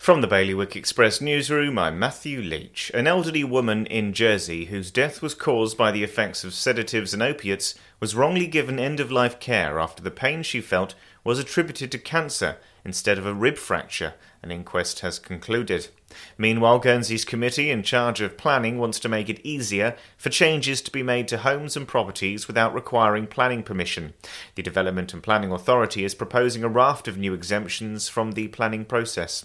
From the Bailiwick Express newsroom, I'm Matthew Leach. An elderly woman in Jersey whose death was caused by the effects of sedatives and opiates was wrongly given end of life care after the pain she felt was attributed to cancer instead of a rib fracture, an inquest has concluded. Meanwhile, Guernsey's committee in charge of planning wants to make it easier for changes to be made to homes and properties without requiring planning permission. The Development and Planning Authority is proposing a raft of new exemptions from the planning process.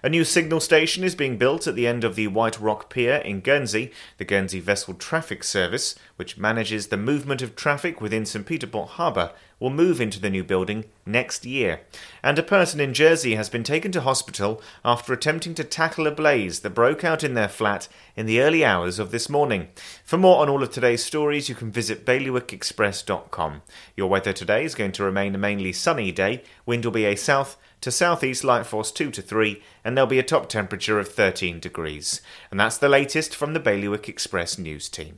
A new signal station is being built at the end of the White Rock Pier in Guernsey. The Guernsey Vessel Traffic Service, which manages the movement of traffic within St Peter Port Harbour, will move into the new building next year. And a person in Jersey has been taken to hospital after attempting to tackle a blaze that broke out in their flat in the early hours of this morning. For more on all of today's stories, you can visit bailiwickexpress.com. Your weather today is going to remain a mainly sunny day. Wind will be a south to southeast light force 2 to 3, and there'll be a top temperature of 13 degrees. And that's the latest from the Bailiwick Express news team.